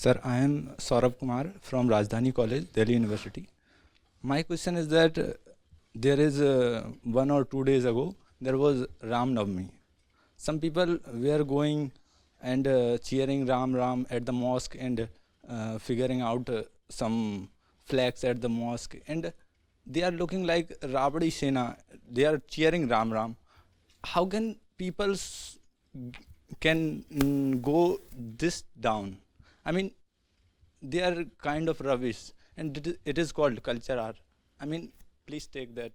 Sir, I am Saurabh Kumar from Rajdhani College, Delhi University. My question is that uh, there is uh, one or two days ago there was Ram Navami. Some people were going and uh, cheering Ram Ram at the mosque and uh, figuring out uh, some flags at the mosque and they are looking like Rabadi Sena. They are cheering Ram Ram. How can people can mm, go this down? I mean, they are kind of rubbish, and it is, called culture art. I mean, please take that.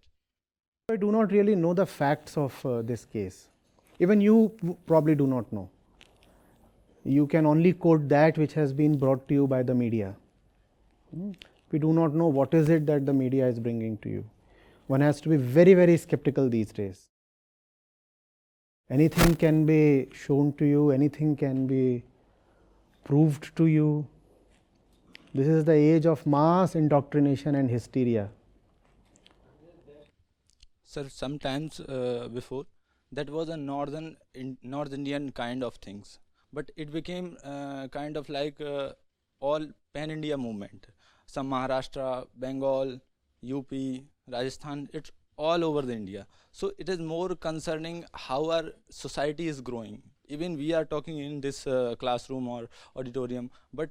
I do not really know the facts of uh, this case. Even you probably do not know. You can only quote that which has been brought to you by the media. Hmm? We do not know what is it that the media is bringing to you. One has to be very, very skeptical these days. Anything can be shown to you, anything can be proved to you. This is the age of mass indoctrination and hysteria. Sir, sometimes uh, before that was a northern in, North Indian kind of things, but it became uh, kind of like uh, all pan India movement. Some Maharashtra, Bengal, UP, Rajasthan. It's all over the India. So it is more concerning how our society is growing. Even we are talking in this uh, classroom or auditorium, but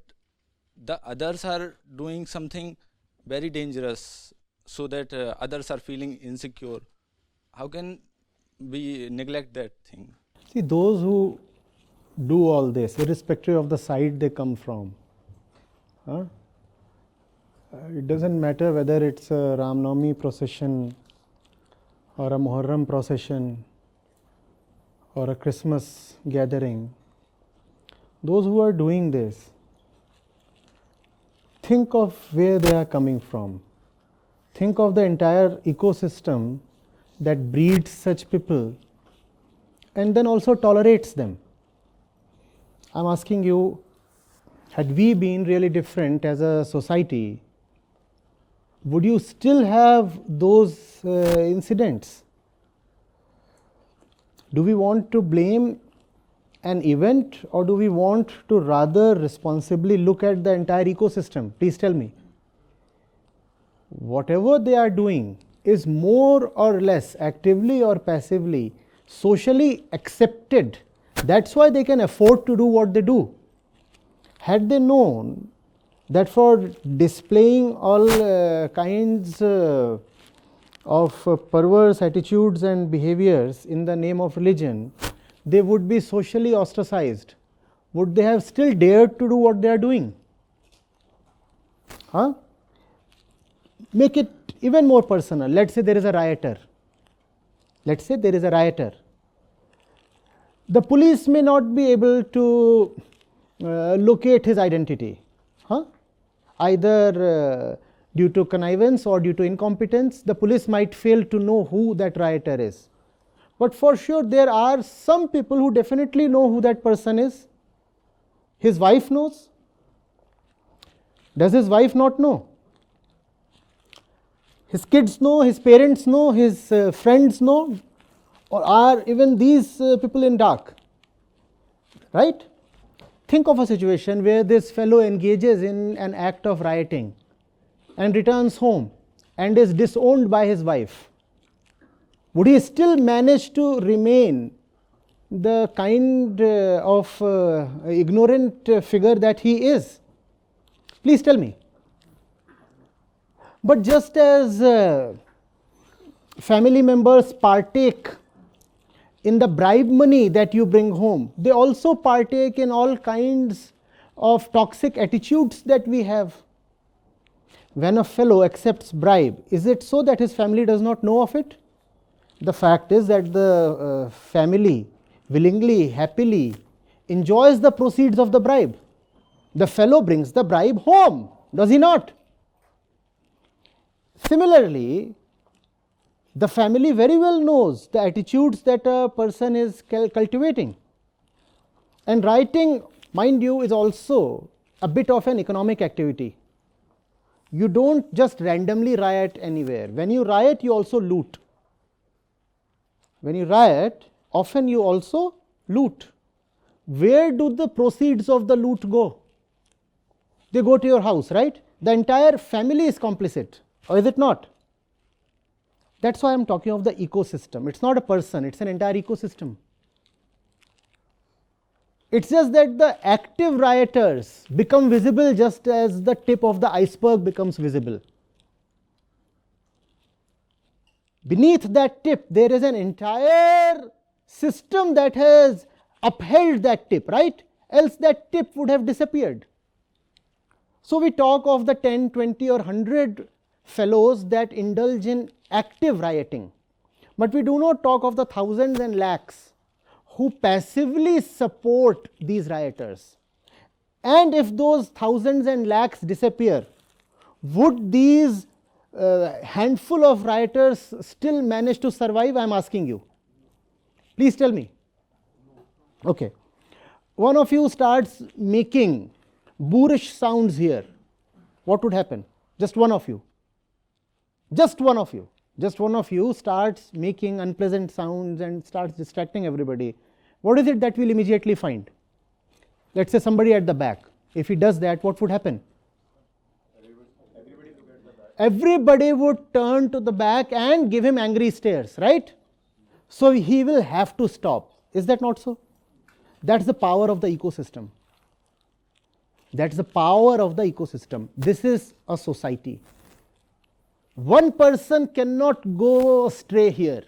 the others are doing something very dangerous so that uh, others are feeling insecure how can we neglect that thing See, those who do all this, irrespective of the side they come from, huh? uh, it doesn't matter whether it's a Ram Navami procession or a Muharram procession or a Christmas gathering. Those who are doing this, think of where they are coming from. Think of the entire ecosystem that breeds such people and then also tolerates them. I'm asking you, had we been really different as a society, would you still have those uh, incidents? Do we want to blame an event or do we want to rather responsibly look at the entire ecosystem? Please tell me. Whatever they are doing is more or less actively or passively socially accepted. That's why they can afford to do what they do. Had they known that for displaying all uh, kinds uh, of uh, perverse attitudes and behaviors in the name of religion, they would be socially ostracized. Would they have still dared to do what they are doing? Huh? Make it even more personal. Let's say there is a rioter. Let's say there is a rioter. The police may not be able to uh, locate his identity, huh? either uh, due to connivance or due to incompetence. The police might fail to know who that rioter is. But for sure, there are some people who definitely know who that person is. His wife knows. Does his wife not know? His kids know, his parents know, his uh, friends know, or are even these uh, people in dark? Right? Think of a situation where this fellow engages in an act of rioting and returns home and is disowned by his wife. Would he still manage to remain the kind uh, of uh, ignorant figure that he is? Please tell me. But just as uh, family members partake in the bribe money that you bring home, they also partake in all kinds of toxic attitudes that we have. When a fellow accepts bribe, is it so that his family does not know of it? The fact is that the uh, family willingly, happily enjoys the proceeds of the bribe. The fellow brings the bribe home, does he not? Similarly, the family very well knows the attitudes that a person is cul- cultivating. And writing, mind you, is also a bit of an economic activity. You don't just randomly riot anywhere. When you riot, you also loot. When you riot, often you also loot. Where do the proceeds of the loot go? They go to your house, right? The entire family is complicit, or is it not? That's why I'm talking of the ecosystem. It's not a person, it's an entire ecosystem. It's just that the active rioters become visible just as the tip of the iceberg becomes visible. Beneath that tip, there is an entire system that has upheld that tip, right? Else that tip would have disappeared. So we talk of the 10, 20, or 100 fellows that indulge in active rioting. But we do not talk of the thousands and lakhs who passively support these rioters. And if those thousands and lakhs disappear, would these uh, handful of rioters still manage to survive? I am asking you. Please tell me. Okay. One of you starts making boorish sounds here. What would happen? Just one of you. Just one of you. Just one of you starts making unpleasant sounds and starts distracting everybody. What is it that we'll immediately find? Let's say somebody at the back. If he does that, what would happen? Everybody would turn to the back and give him angry stares, right? So he will have to stop. Is that not so? That's the power of the ecosystem. That's the power of the ecosystem. This is a society. One person cannot go astray here.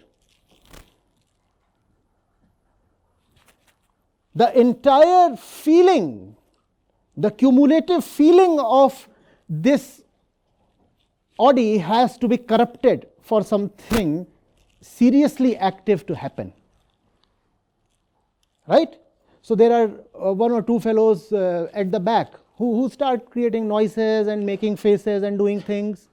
The entire feeling, the cumulative feeling of this Audi has to be corrupted for something seriously active to happen. Right? So there are uh, one or two fellows uh, at the back who, who start creating noises and making faces and doing things.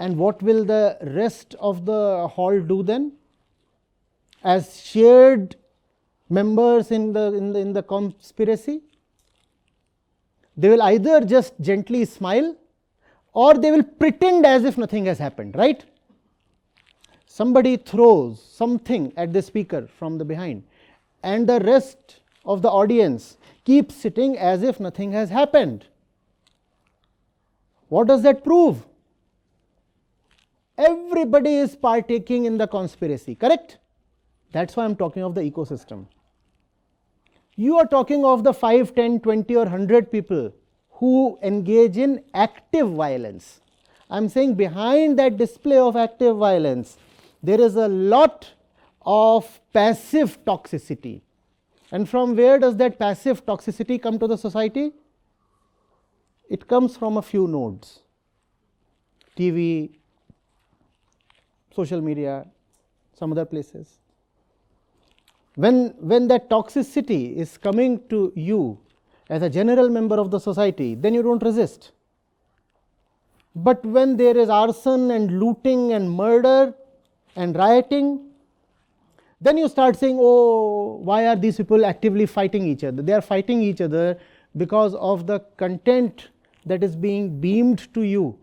And what will the rest of the hall do then? As shared members in the, in the, in the conspiracy, they will either just gently smile or they will pretend as if nothing has happened, right? Somebody throws something at the speaker from the behind, and the rest of the audience keep sitting as if nothing has happened. What does that prove? Everybody is partaking in the conspiracy, correct? That's why I'm talking of the ecosystem. You are talking of the 5, 10, 20, or 100 people who engage in active violence. I'm saying behind that display of active violence, there is a lot of passive toxicity. And from where does that passive toxicity come to the society? It comes from a few nodes TV, social media, some other places. When, when that toxicity is coming to you as a general member of the society, then you don't resist. But when there is arson and looting and murder and rioting, then you start saying, oh, why are these people actively fighting each other? They are fighting each other because of the content that is being beamed to you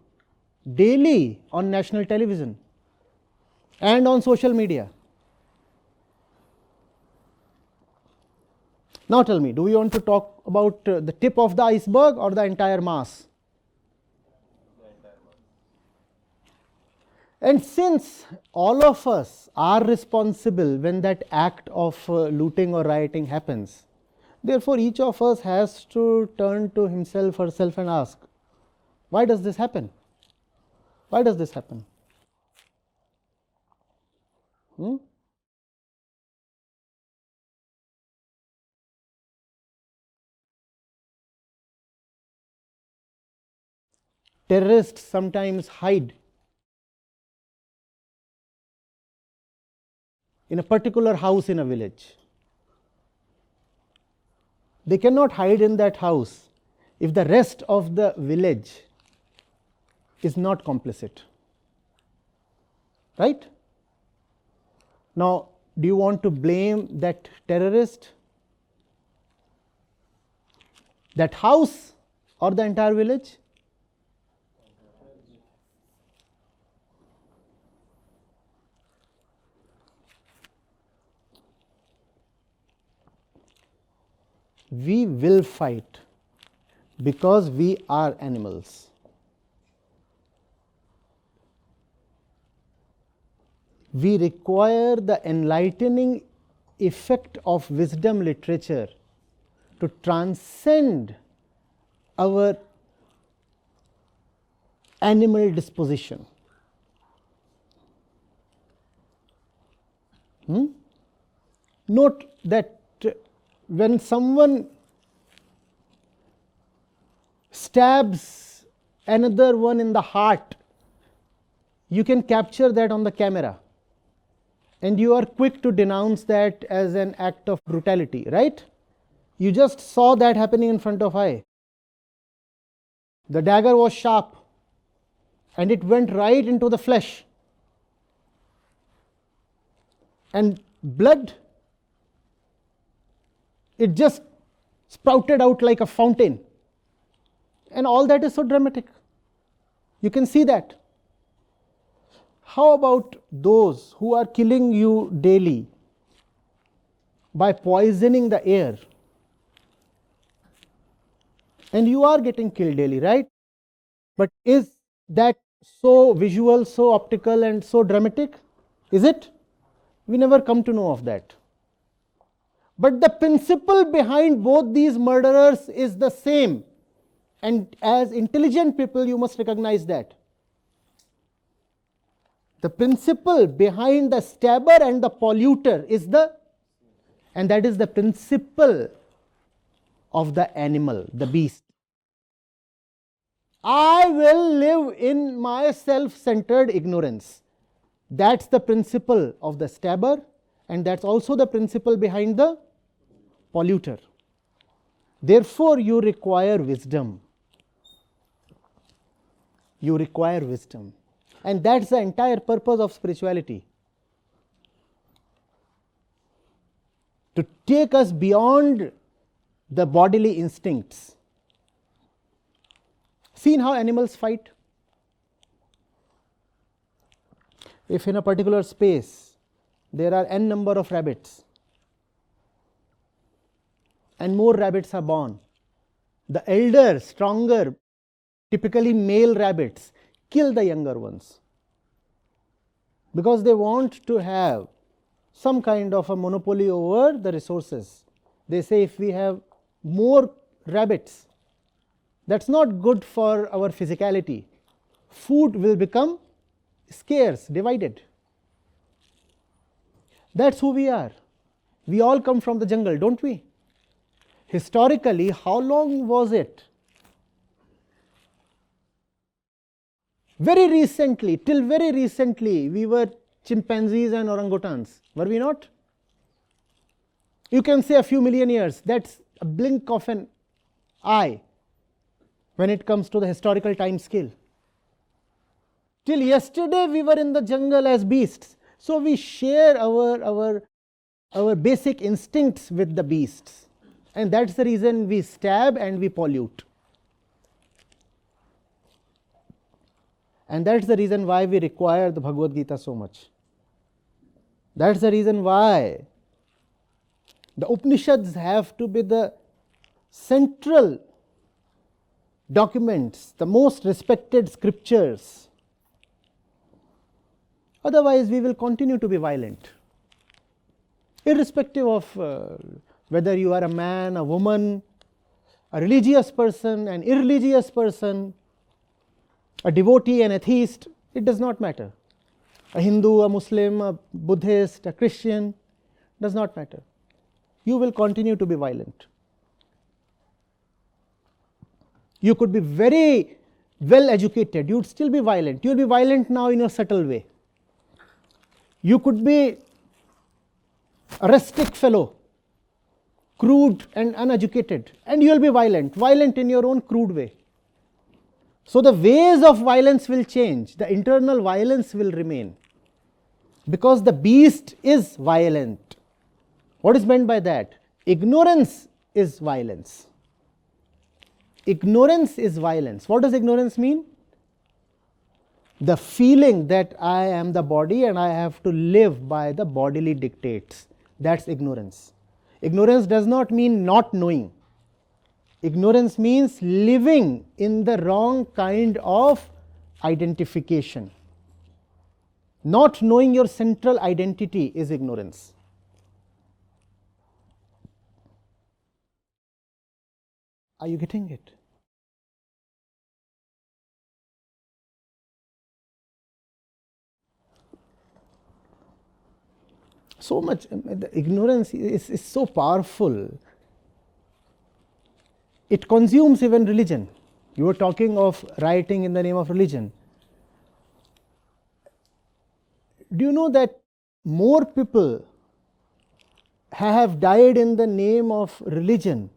daily on national television and on social media. Now tell me, do we want to talk about uh, the tip of the iceberg or the entire mass? And since all of us are responsible when that act of uh, looting or rioting happens, therefore each of us has to turn to himself, or herself, and ask, why does this happen? Why does this happen? Hmm? Terrorists sometimes hide in a particular house in a village. They cannot hide in that house if the rest of the village is not complicit. Right? Now, do you want to blame that terrorist, that house, or the entire village? we will fight Because we are animals. We require the enlightening effect of wisdom literature to transcend our animal disposition. Hmm? Note that when someone stabs another one in the heart, you can capture that on the camera. And you are quick to denounce that as an act of brutality, right? You just saw that happening in front of eye. The dagger was sharp and it went right into the flesh. And blood, it just sprouted out like a fountain. And all that is so dramatic. You can see that. How about those who are killing you daily by poisoning the air? And you are getting killed daily, right? But is that so visual, so optical, and so dramatic? Is it? We never come to know of that. But the principle behind both these murderers is the same. And as intelligent people, you must recognize that. The principle behind the stabber and the polluter is the, and that is the principle of the animal, the beast. I will live in my self centered ignorance. That's the principle of the stabber, and that's also the principle behind the polluter. Therefore, you require wisdom. You require wisdom. And that's the entire purpose of spirituality. To take us beyond the bodily instincts. Seen how animals fight? If in a particular space there are n number of rabbits and more rabbits are born, the elder, stronger, typically male rabbits kill the younger ones because they want to have some kind of a monopoly over the resources. They say if we have more rabbits, that's not good for our physicality. Food will become scarce, divided. That's who we are. We all come from the jungle, don't we? Historically, how long was it? Very recently, till very recently, we were chimpanzees and orangutans, were we not? You can say a few million years, that's a blink of an eye when it comes to the historical time scale. Till yesterday, we were in the jungle as beasts. So we share our, our, our basic instincts with the beasts. And that's the reason we stab and we pollute. And that's the reason why we require the Bhagavad Gita so much. That's the reason why the Upanishads have to be the central documents, the most respected scriptures. Otherwise, we will continue to be violent, irrespective of uh, whether you are a man, a woman, a religious person, an irreligious person, a devotee, an atheist, it does not matter. A Hindu, a Muslim, a Buddhist, a Christian, does not matter. You will continue to be violent. You could be very well educated, you would still be violent. You will be violent now in a subtle way. You could be a rustic fellow, crude and uneducated, and you will be violent, violent in your own crude way. So the ways of violence will change, the internal violence will remain because the beast is violent. What is meant by that? Ignorance is violence. Ignorance is violence. What does ignorance mean? The feeling that I am the body and I have to live by the bodily dictates. That's ignorance. Ignorance does not mean not knowing. Ignorance means living in the wrong kind of identification. Not knowing your central identity is ignorance. Are you getting it? So much, the ignorance is, is so powerful. It consumes even religion. You were talking of rioting in the name of religion. Do you know that more people have died in the name of religion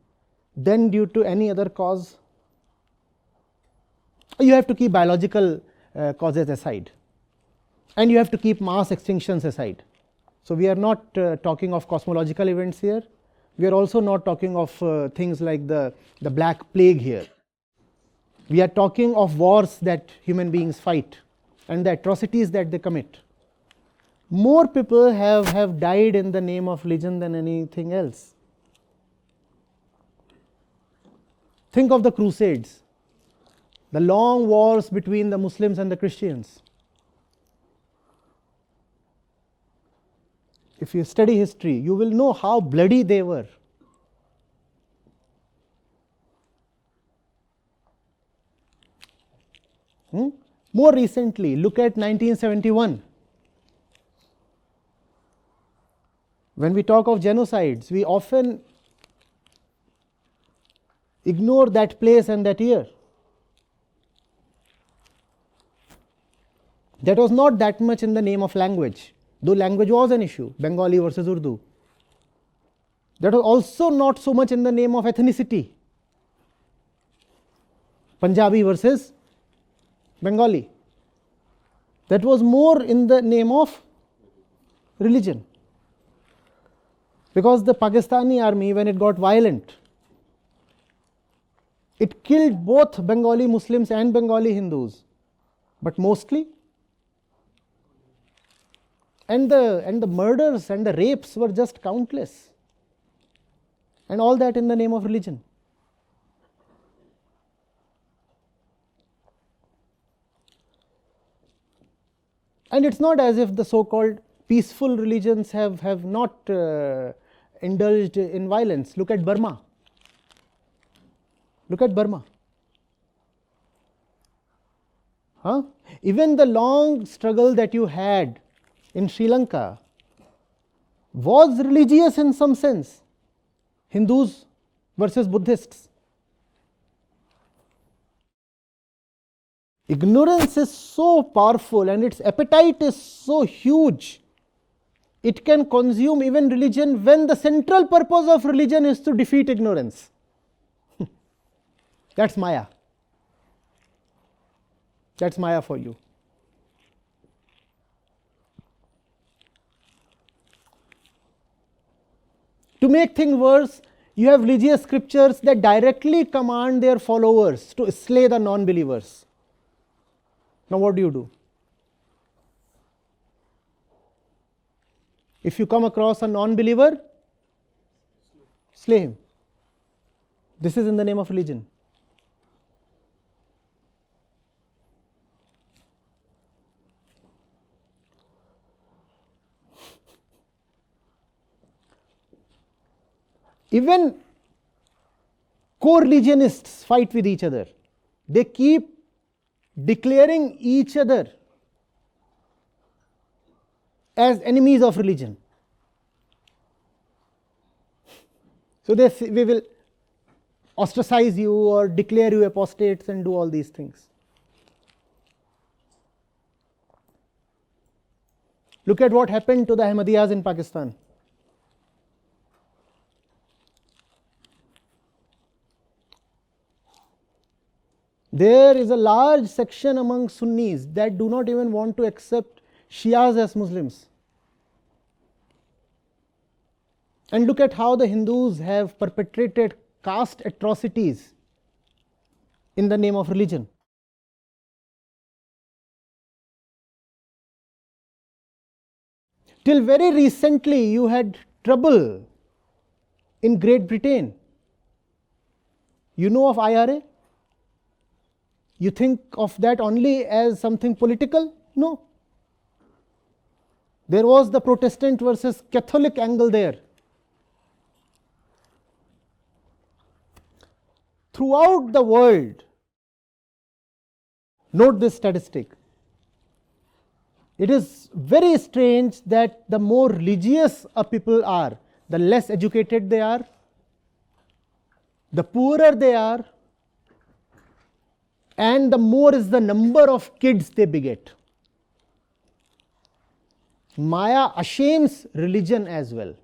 than due to any other cause? You have to keep biological uh, causes aside, and you have to keep mass extinctions aside. So, we are not uh, talking of cosmological events here. We are also not talking of uh, things like the, the Black Plague here. We are talking of wars that human beings fight and the atrocities that they commit. More people have, have died in the name of religion than anything else. Think of the Crusades, the long wars between the Muslims and the Christians. If you study history, you will know how bloody they were. Hmm? More recently, look at 1971. When we talk of genocides, we often ignore that place and that year. That was not that much in the name of language, though language was an issue Bengali versus Urdu. That was also not so much in the name of ethnicity Punjabi versus Bengali. That was more in the name of religion. Because the Pakistani army, when it got violent, it killed both Bengali Muslims and Bengali Hindus, but mostly. And the, and the murders and the rapes were just countless. And all that in the name of religion. And it's not as if the so called peaceful religions have, have not uh, indulged in violence. Look at Burma. Look at Burma. Huh? Even the long struggle that you had in Sri Lanka was religious in some sense. Hindus versus Buddhists. Ignorance is so powerful and its appetite is so huge. It can consume even religion when the central purpose of religion is to defeat ignorance. That's Maya. That's Maya for you. To make things worse, you have religious scriptures that directly command their followers to slay the non believers. Now, what do you do? If you come across a non believer, slay him. This is in the name of religion. Even co religionists fight with each other. They keep declaring each other as enemies of religion. So they say, we will ostracize you or declare you apostates and do all these things. Look at what happened to the Ahmadiyas in Pakistan. There is a large section among Sunnis that do not even want to accept Shias as Muslims. And look at how the Hindus have perpetrated caste atrocities in the name of religion. Till very recently, you had trouble in Great Britain You know of IRA? You think of that only as something political? No. There was the Protestant versus Catholic angle there. Throughout the world, note this statistic. It is very strange that the more religious a people are, the less educated they are, the poorer they are, and the more is the number of kids they beget. Maya ashames religion as well.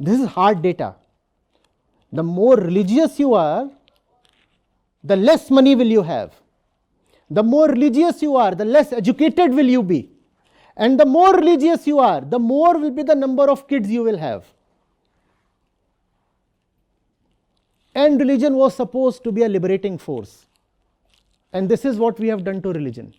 This is hard data. The more religious you are, the less money will you have. The more religious you are, the less educated will you be. And the more religious you are, the more will be the number of kids you will have. And religion was supposed to be a liberating force. And this is what we have done to religion.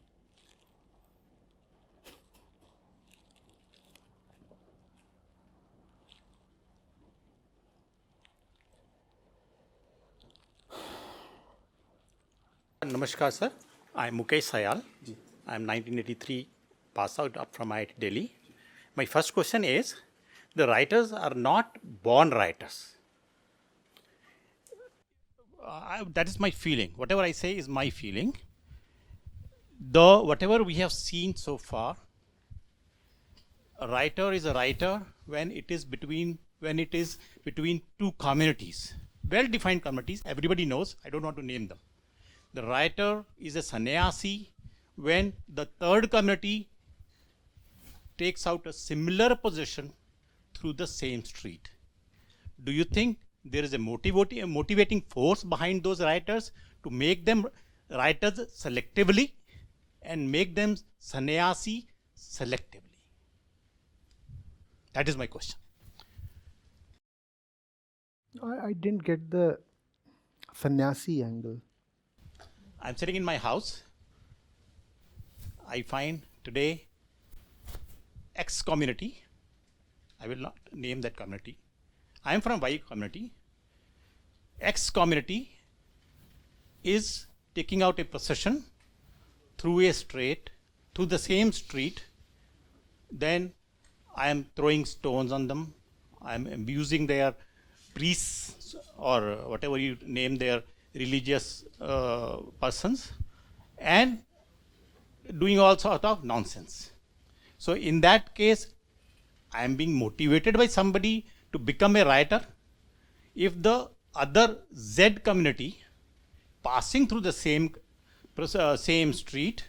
Namaskar, sir. I'm Mukesh Sayal. I'm 1983 pass out from IIT Delhi. My first question is the writers are not born writers. I, that is my feeling. Whatever I say is my feeling. The whatever we have seen so far, a writer is a writer when it is between when it is between two communities, well-defined communities. Everybody knows. I don't want to name them. The writer is a sannyasi when the third community takes out a similar position through the same street. Do you think there is a motivating, motivating force behind those writers to make them writers selectively and make them sannyasi selectively? That is my question. I, I didn't get the sannyasi angle. I'm sitting in my house. I find today X community. I will not name that community. I am from Y community. X community is taking out a procession through a street, through the same street. Then I am throwing stones on them. I am abusing their priests or whatever you name their religious uh, persons and doing all sort of nonsense. So in that case, I am being motivated by somebody to become a writer. If the other Z community passing through the same uh, same street,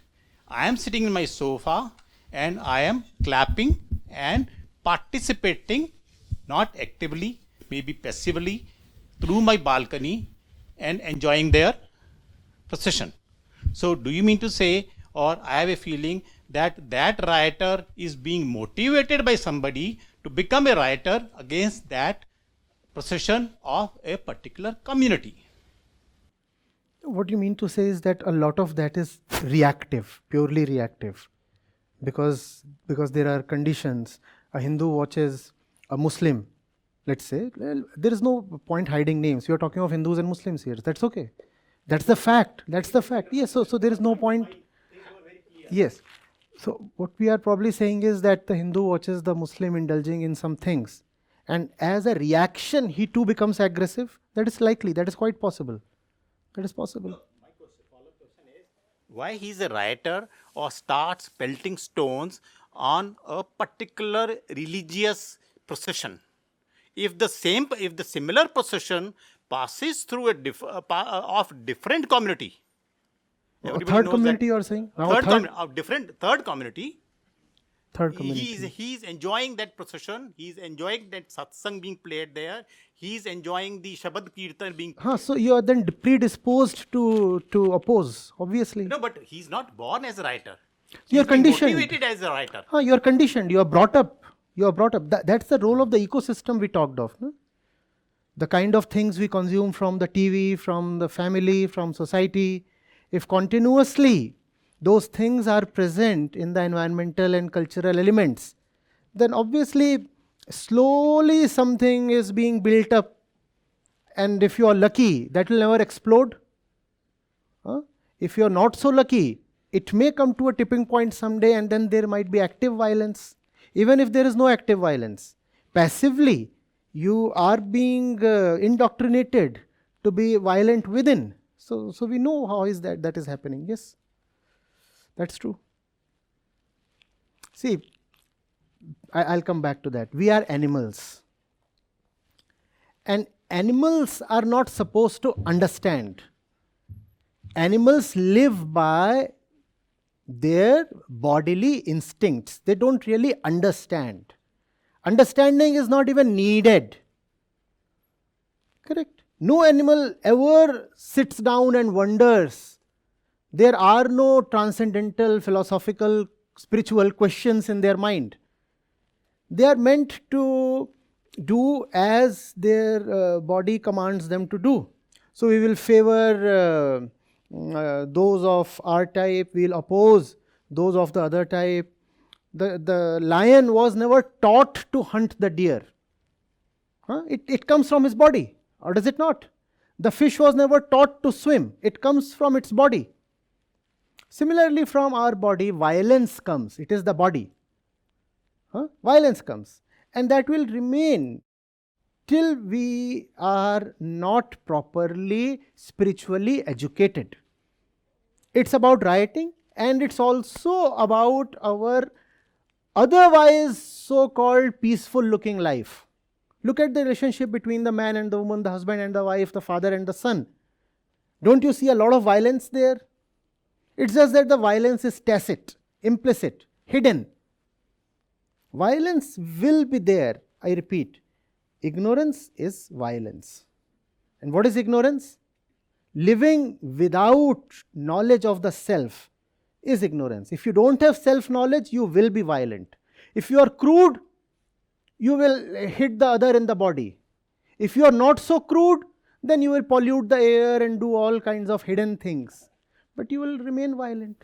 I am sitting in my sofa and I am clapping and participating, not actively, maybe passively, through my balcony and enjoying their procession. So, do you mean to say, or I have a feeling that that writer is being motivated by somebody to become a writer against that procession of a particular community? What you mean to say is that a lot of that is reactive, purely reactive, because because there are conditions. A Hindu watches a Muslim let's say, there is no point hiding names. We are talking of Hindus and Muslims here. That's okay. That's the fact. That's the fact. Yes, so, so there is no point. Yes. So, what we are probably saying is that the Hindu watches the Muslim indulging in some things. And as a reaction, he too becomes aggressive. That is likely. That is quite possible. That is possible. Why he's a rioter or starts pelting stones on a particular religious procession? if the same if the similar procession passes through a diff, uh, uh, of different community third community you are saying third, third of uh, different third community third community he is he is enjoying that procession he is enjoying that satsang being played there he is enjoying the shabad kirtan being played. huh, so you are then predisposed to to oppose obviously no but he's not born as a writer you are conditioned motivated as a writer huh, you are conditioned you are brought up you are brought up. That, that's the role of the ecosystem we talked of. No? The kind of things we consume from the TV, from the family, from society. If continuously those things are present in the environmental and cultural elements, then obviously slowly something is being built up and if you are lucky, that will never explode. Huh? If you are not so lucky, it may come to a tipping point someday and then there might be active violence. Even if there is no active violence, passively you are being uh, indoctrinated to be violent within. So, so we know how is that that is happening. Yes, that's true. See, I, I'll come back to that. We are animals. And animals are not supposed to understand. Animals live by their bodily instincts. They don't really understand. Understanding is not even needed. Correct? No animal ever sits down and wonders. There are no transcendental, philosophical, spiritual questions in their mind. They are meant to do as their uh, body commands them to do. So we will favor uh, uh, those of our type, we will oppose those of the other type. The, the lion was never taught to hunt the deer. Huh? It, it comes from his body, or does it not? The fish was never taught to swim, it comes from its body. Similarly, from our body, violence comes, it is the body. Huh? Violence comes, and that will remain till we are not properly spiritually educated. It's about rioting, and it's also about our otherwise so called peaceful looking life. Look at the relationship between the man and the woman, the husband and the wife, the father and the son. Don't you see a lot of violence there? It's just that the violence is tacit, implicit, hidden. Violence will be there, I repeat. Ignorance is violence. And what is ignorance? Living without knowledge of the self is ignorance. If you don't have self knowledge, you will be violent. If you are crude, you will hit the other in the body. If you are not so crude, then you will pollute the air and do all kinds of hidden things. But you will remain violent.